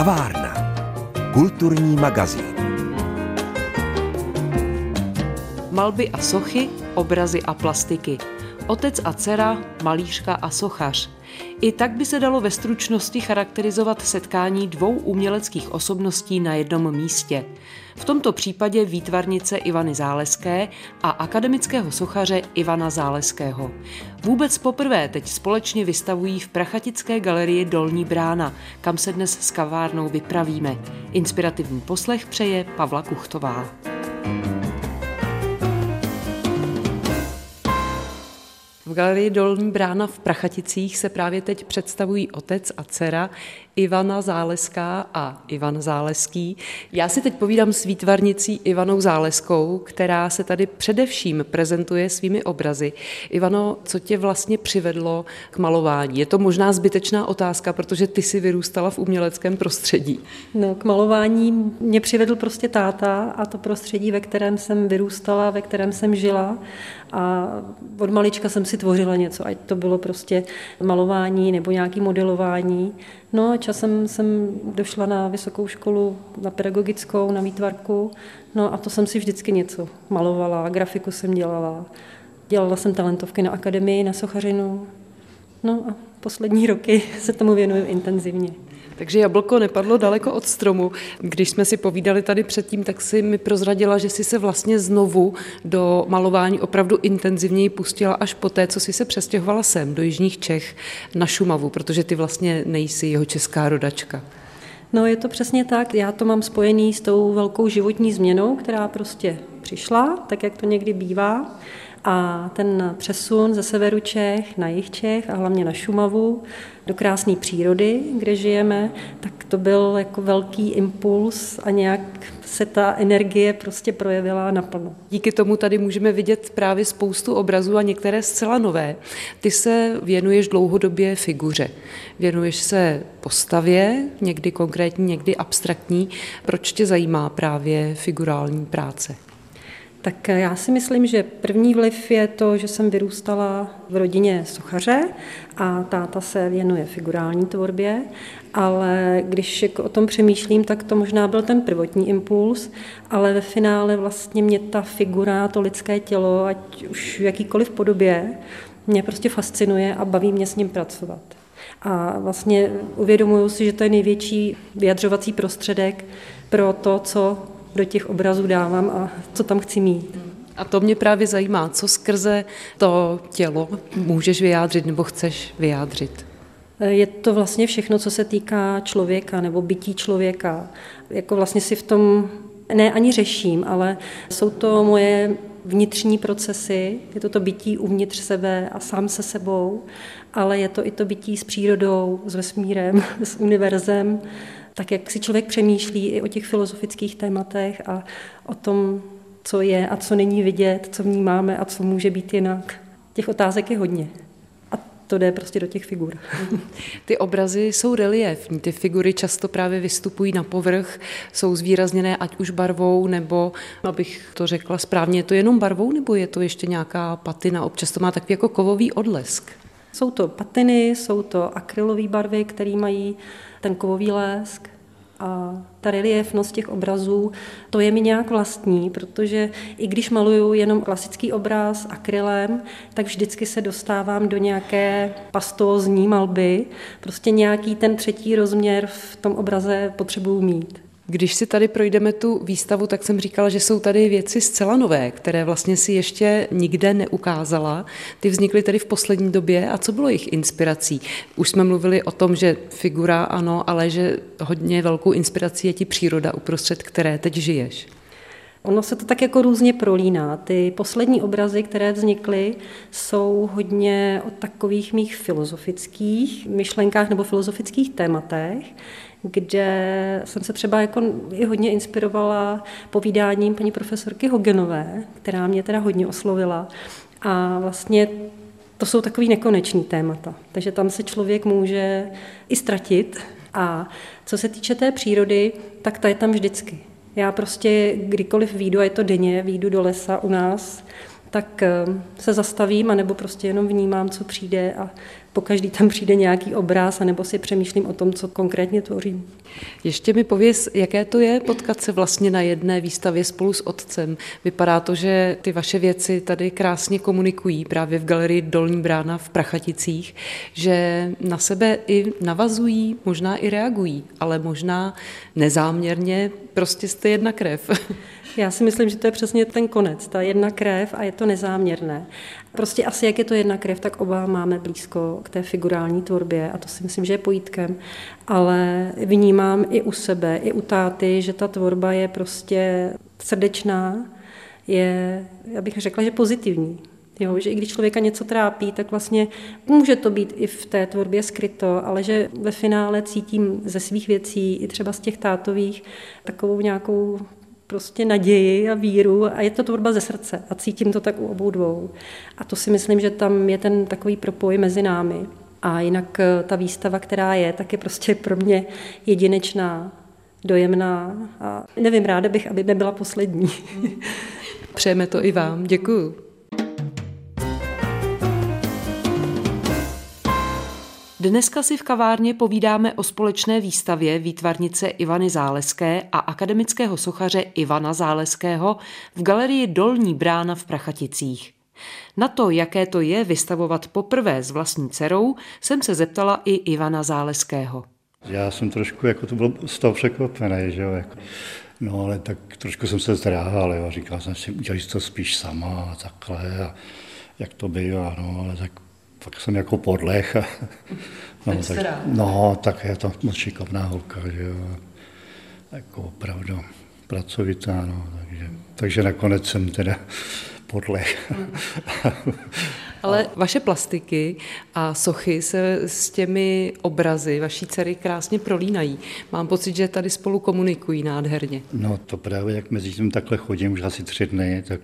Kavárna. Kulturní magazín. Malby a sochy, obrazy a plastiky. Otec a dcera, malířka a sochař. I tak by se dalo ve stručnosti charakterizovat setkání dvou uměleckých osobností na jednom místě. V tomto případě výtvarnice Ivany Záleské a akademického sochaře Ivana Záleského. Vůbec poprvé teď společně vystavují v Prachatické galerii Dolní brána, kam se dnes s kavárnou vypravíme. Inspirativní poslech přeje Pavla Kuchtová. V galerii Dolní brána v Prachaticích se právě teď představují otec a dcera Ivana Záleská a Ivan Záleský. Já si teď povídám s výtvarnicí Ivanou Záleskou, která se tady především prezentuje svými obrazy. Ivano, co tě vlastně přivedlo k malování? Je to možná zbytečná otázka, protože ty si vyrůstala v uměleckém prostředí. No, k malování mě přivedl prostě táta a to prostředí, ve kterém jsem vyrůstala, ve kterém jsem žila. A od malička jsem si tvořila něco, ať to bylo prostě malování nebo nějaký modelování. No a časem jsem došla na vysokou školu, na pedagogickou, na výtvarku, no a to jsem si vždycky něco malovala, grafiku jsem dělala, dělala jsem talentovky na akademii, na sochařinu, no a poslední roky se tomu věnuju intenzivně. Takže jablko nepadlo daleko od stromu. Když jsme si povídali tady předtím, tak si mi prozradila, že si se vlastně znovu do malování opravdu intenzivněji pustila až po té, co si se přestěhovala sem do Jižních Čech na Šumavu, protože ty vlastně nejsi jeho česká rodačka. No je to přesně tak. Já to mám spojený s tou velkou životní změnou, která prostě přišla, tak jak to někdy bývá. A ten přesun ze severu Čech na jih Čech a hlavně na Šumavu do krásné přírody, kde žijeme, tak to byl jako velký impuls a nějak se ta energie prostě projevila naplno. Díky tomu tady můžeme vidět právě spoustu obrazů a některé zcela nové. Ty se věnuješ dlouhodobě figuře. Věnuješ se postavě, někdy konkrétní, někdy abstraktní. Proč tě zajímá právě figurální práce? Tak já si myslím, že první vliv je to, že jsem vyrůstala v rodině sochaře a táta se věnuje figurální tvorbě, ale když o tom přemýšlím, tak to možná byl ten prvotní impuls, ale ve finále vlastně mě ta figura, to lidské tělo, ať už v jakýkoliv podobě, mě prostě fascinuje a baví mě s ním pracovat. A vlastně uvědomuju si, že to je největší vyjadřovací prostředek pro to, co do těch obrazů dávám a co tam chci mít. A to mě právě zajímá, co skrze to tělo můžeš vyjádřit nebo chceš vyjádřit. Je to vlastně všechno, co se týká člověka nebo bytí člověka. Jako vlastně si v tom ne ani řeším, ale jsou to moje vnitřní procesy, je to to bytí uvnitř sebe a sám se sebou, ale je to i to bytí s přírodou, s vesmírem, s univerzem, tak jak si člověk přemýšlí i o těch filozofických tématech a o tom, co je a co není vidět, co vnímáme a co může být jinak. Těch otázek je hodně. A to jde prostě do těch figur. Ty obrazy jsou reliefní, ty figury často právě vystupují na povrch, jsou zvýrazněné ať už barvou, nebo, abych to řekla správně, je to jenom barvou, nebo je to ještě nějaká patina? Občas to má takový jako kovový odlesk. Jsou to patiny, jsou to akrylové barvy, které mají ten kovový lesk a ta reliefnost těch obrazů, to je mi nějak vlastní, protože i když maluju jenom klasický obraz akrylem, tak vždycky se dostávám do nějaké pastózní malby. Prostě nějaký ten třetí rozměr v tom obraze potřebuju mít. Když si tady projdeme tu výstavu, tak jsem říkala, že jsou tady věci zcela nové, které vlastně si ještě nikde neukázala. Ty vznikly tady v poslední době a co bylo jejich inspirací? Už jsme mluvili o tom, že figura ano, ale že hodně velkou inspirací je ti příroda, uprostřed které teď žiješ. Ono se to tak jako různě prolíná. Ty poslední obrazy, které vznikly, jsou hodně o takových mých filozofických myšlenkách nebo filozofických tématech, kde jsem se třeba jako i hodně inspirovala povídáním paní profesorky Hogenové, která mě teda hodně oslovila. A vlastně to jsou takový nekonečný témata, takže tam se člověk může i ztratit. A co se týče té přírody, tak ta je tam vždycky. Já prostě kdykoliv výjdu, a je to denně, výjdu do lesa u nás, tak eh, se zastavím, anebo prostě jenom vnímám, co přijde a po každý tam přijde nějaký obraz, nebo si přemýšlím o tom, co konkrétně tvořím. Ještě mi pověz, jaké to je potkat se vlastně na jedné výstavě spolu s otcem. Vypadá to, že ty vaše věci tady krásně komunikují právě v galerii Dolní brána v Prachaticích, že na sebe i navazují, možná i reagují, ale možná nezáměrně, prostě jste jedna krev. Já si myslím, že to je přesně ten konec, ta jedna krev a je to nezáměrné. Prostě asi jak je to jedna krev, tak oba máme blízko k té figurální tvorbě a to si myslím, že je pojítkem. Ale vnímám i u sebe, i u táty, že ta tvorba je prostě srdečná, je, já bych řekla, že pozitivní. Jo, že i když člověka něco trápí, tak vlastně může to být i v té tvorbě skryto, ale že ve finále cítím ze svých věcí, i třeba z těch tátových, takovou nějakou prostě naději a víru a je to tvorba ze srdce a cítím to tak u obou dvou. A to si myslím, že tam je ten takový propoj mezi námi. A jinak eh, ta výstava, která je, tak je prostě pro mě jedinečná, dojemná a nevím, ráda bych, aby nebyla poslední. Přejeme to i vám. Děkuju. Dneska si v kavárně povídáme o společné výstavě výtvarnice Ivany Záleské a akademického sochaře Ivana Záleského v galerii Dolní brána v Prachaticích. Na to, jaké to je vystavovat poprvé s vlastní dcerou, jsem se zeptala i Ivana Záleského. Já jsem trošku jako to byl z toho překvapený, že jo, jako, no ale tak trošku jsem se zdráhal, jo, říkal jsem si, udělej to spíš sama a takhle a jak to bývá, no, ale tak pak jsem jako podlech. A, no, tak, no, tak je to moc šikovná holka, že jo. Jako opravdu pracovitá, no, takže, takže nakonec jsem teda podlech. Ale vaše plastiky a sochy se s těmi obrazy vaší dcery krásně prolínají. Mám pocit, že tady spolu komunikují nádherně. No to právě, jak mezi tím takhle chodím už asi tři dny, tak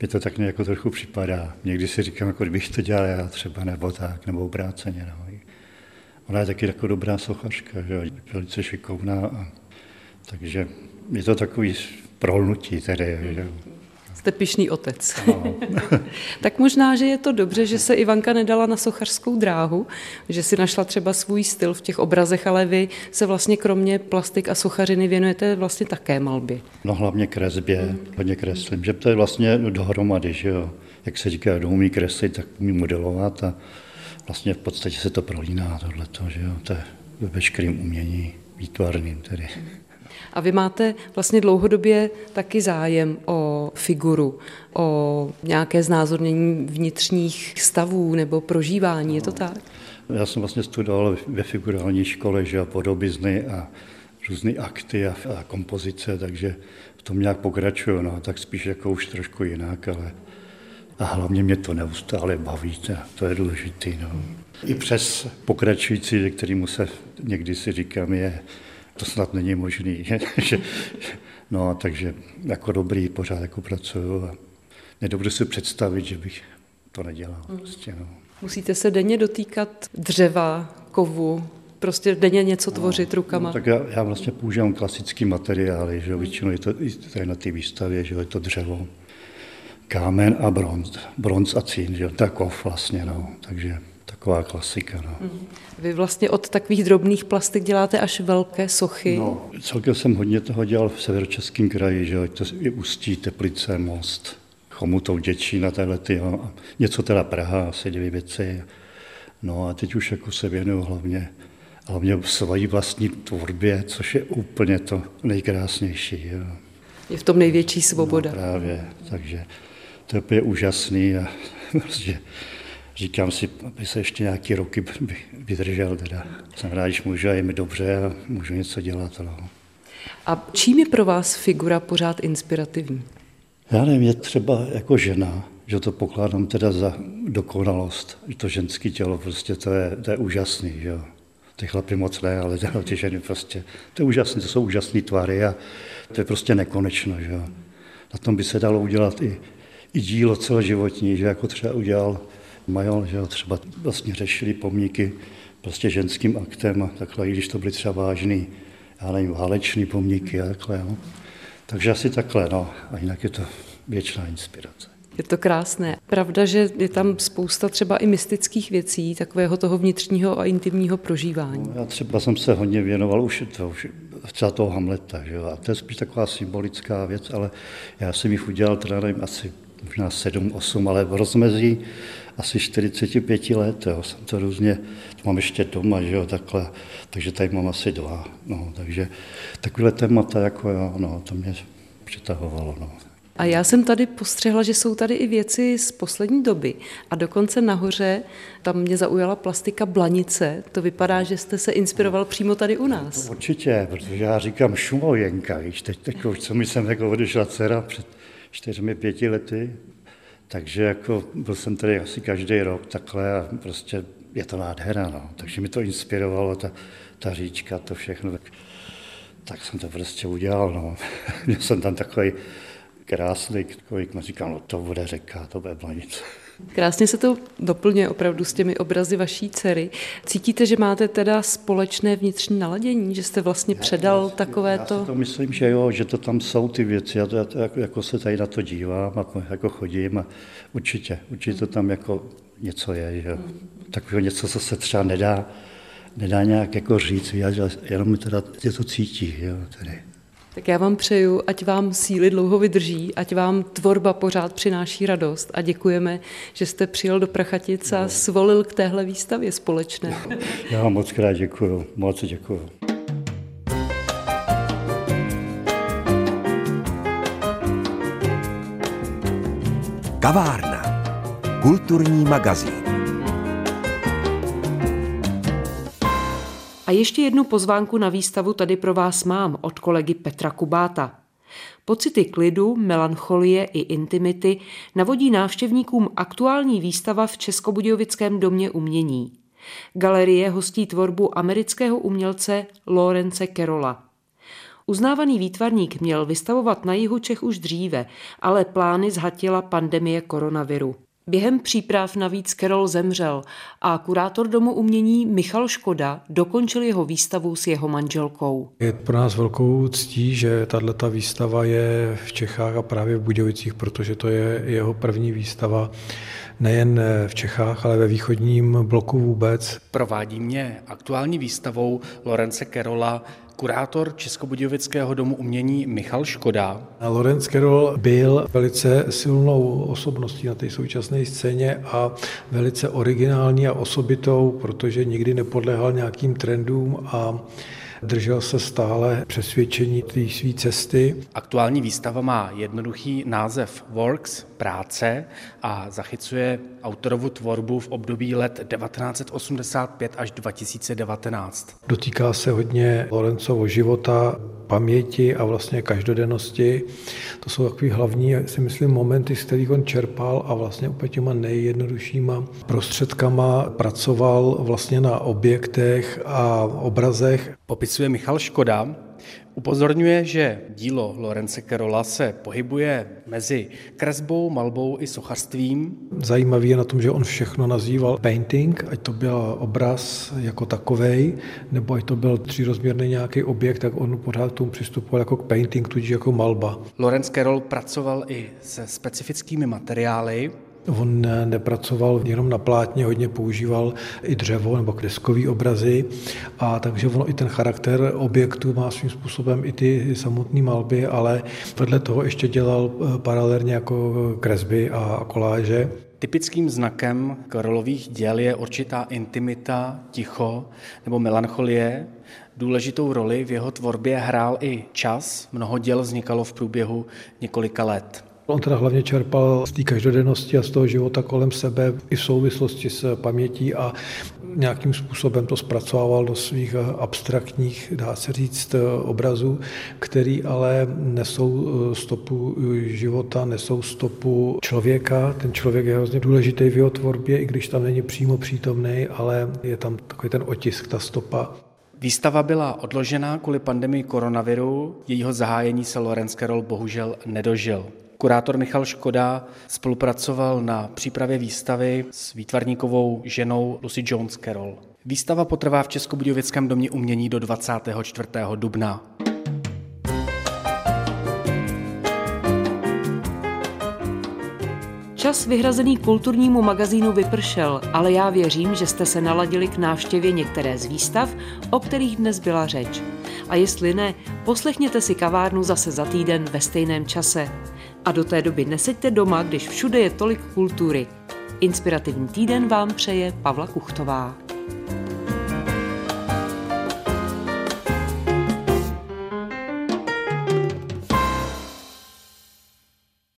mě to tak jako trochu připadá. Někdy si říkám, jako kdybych to dělal já třeba, nebo tak, nebo obráceně. No. Ona je taky jako dobrá sochařka, že? velice šikovná. A, takže je to takový prolnutí tedy. Že? Jste pišný otec. No. tak možná, že je to dobře, že se Ivanka nedala na sochařskou dráhu, že si našla třeba svůj styl v těch obrazech, ale vy se vlastně kromě plastik a sochařiny věnujete vlastně také malbě. No hlavně kresbě, hmm. hodně kreslím, že to je vlastně dohromady, že jo. Jak se říká, kdo umí kreslit, tak umí modelovat a vlastně v podstatě se to prolíná tohleto, že jo. To je ve veškerým umění výtvarným tedy. A vy máte vlastně dlouhodobě taky zájem o figuru, o nějaké znázornění vnitřních stavů nebo prožívání, je to tak? Já jsem vlastně studoval ve figurální škole, že a podobizny a různé akty a, a kompozice, takže v tom nějak pokračuju, no, tak spíš jako už trošku jinak, ale a hlavně mě to neustále baví, to, to je důležité. No. I přes pokračující, kterýmu se někdy si říkám, je to snad není možný. no, takže jako dobrý pořád jako pracuju a nedovedu si představit, že bych to nedělal. Mm. Prostě, no. Musíte se denně dotýkat dřeva, kovu, prostě denně něco no, tvořit no, rukama. No, tak já, já vlastně používám klasický materiály, že většinou je to tady na té výstavě, že je to dřevo, kámen a bronz, bronz a cín, že to je kov vlastně, no, takže taková klasika. No. Mhm. Vy vlastně od takových drobných plastik děláte až velké sochy. No, celkem jsem hodně toho dělal v severočeském kraji, že to je Ústí, Teplice, Most, Chomutov, Děčín a téhle ty, a něco teda Praha, asi dvě věci. No a teď už jako se věnuju hlavně, hlavně svojí vlastní tvorbě, což je úplně to nejkrásnější. Jo. Je v tom největší svoboda. No, právě, takže to je úžasný a prostě říkám si, aby se ještě nějaký roky vydržel. Teda. Jsem rád, když můžu a je mi dobře a můžu něco dělat. No. A čím je pro vás figura pořád inspirativní? Já nevím, je třeba jako žena, že to pokládám teda za dokonalost. Že to ženské tělo, prostě to je, to je úžasný. Že jo. Ty chlapy moc ne, ale ty ženy prostě, to je úžasný, to jsou úžasné tvary a to je prostě nekonečno. Že jo. Na tom by se dalo udělat i, i dílo celoživotní, že jako třeba udělal Major, že jo, třeba vlastně řešili pomníky prostě ženským aktem a takhle, i když to byly třeba vážný, já nevím, válečný pomníky a takhle, jo. Takže asi takhle, no. A jinak je to věčná inspirace. Je to krásné. Pravda, že je tam spousta třeba i mystických věcí, takového toho vnitřního a intimního prožívání. No, já třeba jsem se hodně věnoval už, to, už třeba toho Hamleta, že? a to je spíš taková symbolická věc, ale já jsem jich udělal teda nevím, asi možná 7, 8, ale v rozmezí asi 45 let, jo. jsem to různě, to mám ještě doma, že jo, takhle, takže tady mám asi dva, no, takže takové témata, jako jo, no, to mě přitahovalo, no. A já jsem tady postřehla, že jsou tady i věci z poslední doby. A dokonce nahoře tam mě zaujala plastika Blanice. To vypadá, že jste se inspiroval přímo tady u nás. Určitě, protože já říkám šumojenka, víš, teď, teď co mi jsem jako odešla dcera před čtyřmi, pěti lety, takže jako byl jsem tady asi každý rok takhle a prostě je to nádhera, no. Takže mi to inspirovalo, ta, ta říčka, to všechno, tak, tak jsem to prostě udělal, no. Měl jsem tam takový krásný, takový, říkal, no to bude řeka, to bude blanice. Krásně se to doplňuje opravdu s těmi obrazy vaší dcery. Cítíte, že máte teda společné vnitřní naladění, že jste vlastně předal já, takové já to? Já to myslím, že jo, že to tam jsou ty věci. Já to, já to jako, jako se tady na to dívám a jako chodím a určitě, určitě to tam jako něco je, že jo. Takového něco, co se třeba nedá, nedá nějak jako říct, jenom mi teda je to cítí, jo, tedy. Tak já vám přeju, ať vám síly dlouho vydrží, ať vám tvorba pořád přináší radost a děkujeme, že jste přijel do Prachatic a svolil k téhle výstavě společné. Já vám moc krát děkuju, moc děkuju. Kavárna. Kulturní magazín. A ještě jednu pozvánku na výstavu tady pro vás mám od kolegy Petra Kubáta. Pocity klidu, melancholie i intimity navodí návštěvníkům aktuální výstava v Českobudějovickém domě umění. Galerie hostí tvorbu amerického umělce Lorence Kerola. Uznávaný výtvarník měl vystavovat na jihu Čech už dříve, ale plány zhatila pandemie koronaviru. Během příprav navíc Kerol zemřel a kurátor Domu umění Michal Škoda dokončil jeho výstavu s jeho manželkou. Je pro nás velkou ctí, že tato výstava je v Čechách a právě v Budějovicích, protože to je jeho první výstava nejen v Čechách, ale ve východním bloku vůbec. Provádí mě aktuální výstavou Lorence Kerola kurátor Českobudějovického domu umění Michal Škoda. Lorenz Kerol byl velice silnou osobností na té současné scéně a velice originální a osobitou, protože nikdy nepodléhal nějakým trendům a držel se stále přesvědčení té své cesty. Aktuální výstava má jednoduchý název Works, práce a zachycuje autorovu tvorbu v období let 1985 až 2019. Dotýká se hodně Lorencovo života, paměti a vlastně každodennosti. To jsou takové hlavní, si myslím, momenty, z kterých on čerpal a vlastně úplně těma nejjednoduššíma prostředkama pracoval vlastně na objektech a obrazech. Popisuje Michal Škoda, Upozorňuje, že dílo Lorence Kerola se pohybuje mezi kresbou, malbou i sochařstvím. Zajímavý je na tom, že on všechno nazýval painting, ať to byl obraz jako takovej, nebo ať to byl třírozměrný nějaký objekt, tak on pořád k tomu přistupoval jako k painting, tudíž jako malba. Lorenz Kerol pracoval i se specifickými materiály, On nepracoval jenom na plátně, hodně používal i dřevo nebo kreskový obrazy a takže ono i ten charakter objektu má svým způsobem i ty samotné malby, ale vedle toho ještě dělal eh, paralelně jako kresby a koláže. Typickým znakem Karolových děl je určitá intimita, ticho nebo melancholie. Důležitou roli v jeho tvorbě hrál i čas. Mnoho děl vznikalo v průběhu několika let. On teda hlavně čerpal z té každodennosti a z toho života kolem sebe i v souvislosti s pamětí a nějakým způsobem to zpracovával do svých abstraktních, dá se říct, obrazů, který ale nesou stopu života, nesou stopu člověka. Ten člověk je hrozně důležitý v jeho tvorbě, i když tam není přímo přítomný, ale je tam takový ten otisk, ta stopa. Výstava byla odložena kvůli pandemii koronaviru, jejího zahájení se Lorenz Carroll bohužel nedožil. Kurátor Michal Škoda spolupracoval na přípravě výstavy s výtvarníkovou ženou Lucy Jones Carroll. Výstava potrvá v Českobudějovickém domě umění do 24. dubna. Čas vyhrazený kulturnímu magazínu vypršel, ale já věřím, že jste se naladili k návštěvě některé z výstav, o kterých dnes byla řeč. A jestli ne, poslechněte si kavárnu zase za týden ve stejném čase. A do té doby neseďte doma, když všude je tolik kultury. Inspirativní týden vám přeje Pavla Kuchtová.